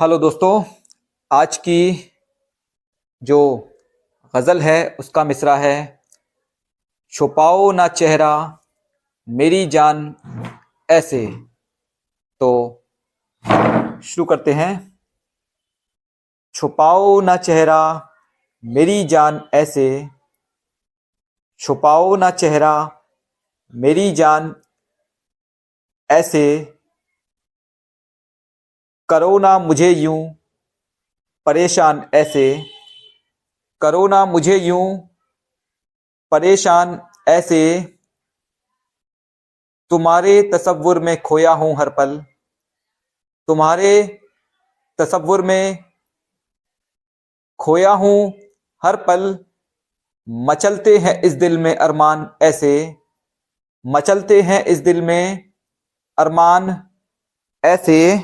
Hello दोस्तों, आज की जो गज़ल है, उसका मिसरा है, छुपाओ ना चेहरा, मेरी जान ऐसे। तो शुरू करते हैं। छुपाओ ना चेहरा, मेरी जान ऐसे। छुपाओ ना चेहरा, मेरी जान ऐसे। करो ना मुझे यूँ, परेशान ऐसे। करो ना मुझे यूँ, परेशान ऐसे। तुम्हारे तसव्वुर में खोया हूँ हर पल। तुम्हारे तस्वुर में खोया हूँ हर पल। मचलते हैं इस दिल में अरमान ऐसे। मचलते हैं इस दिल में अरमान ऐसे।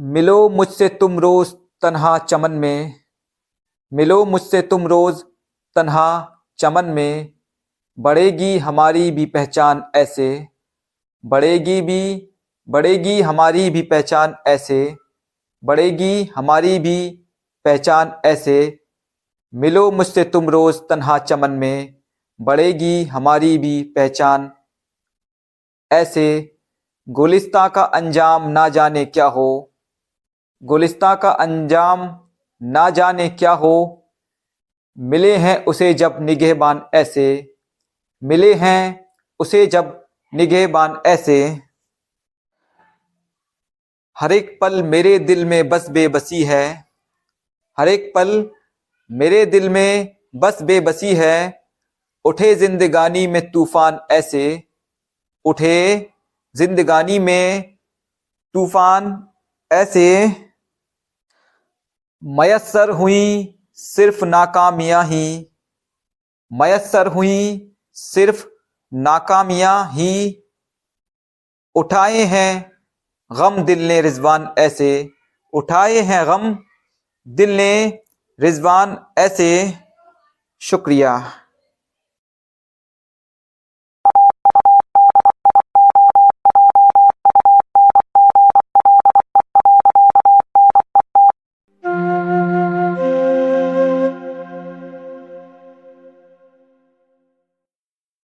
मिलो मुझसे तुम रोज तन्हा चमन में, मिलो मुझसे तुम रोज तन्हा चमन में, बढ़ेगी हमारी भी पहचान ऐसे, बढ़ेगी भी, बढ़ेगी हमारी भी पहचान ऐसे, बढ़ेगी हमारी भी पहचान ऐसे, मिलो मुझसे तुम रोज तन्हा चमन में, बढ़ेगी हमारी भी पहचान ऐसे। गुलिस्ता का अंजाम ना जाने क्या हो गुलिस्ता का अंजाम ना जाने क्या हो? मिले हैं उसे जब निगहबान ऐसे। मिले हैं उसे जब निगहबान ऐसे। हर एक पल मेरे दिल में बस बेबसी है। हर एक पल मेरे दिल में बस बेबसी है। उठे जिंदगानी में तूफ़ान ऐसे। उठे जिंदगानी में तूफ़ान ऐसे। मयसर हुई, सिर्फ़ नाकामियाँ ही। मयसर हुई, सिर्फ़ नाकामियाँ ही। उठाए हैं गम दिल ने रिजवान ऐसे। उठाए हैं गम दिल ने रिजवान ऐसे। शुक्रिया।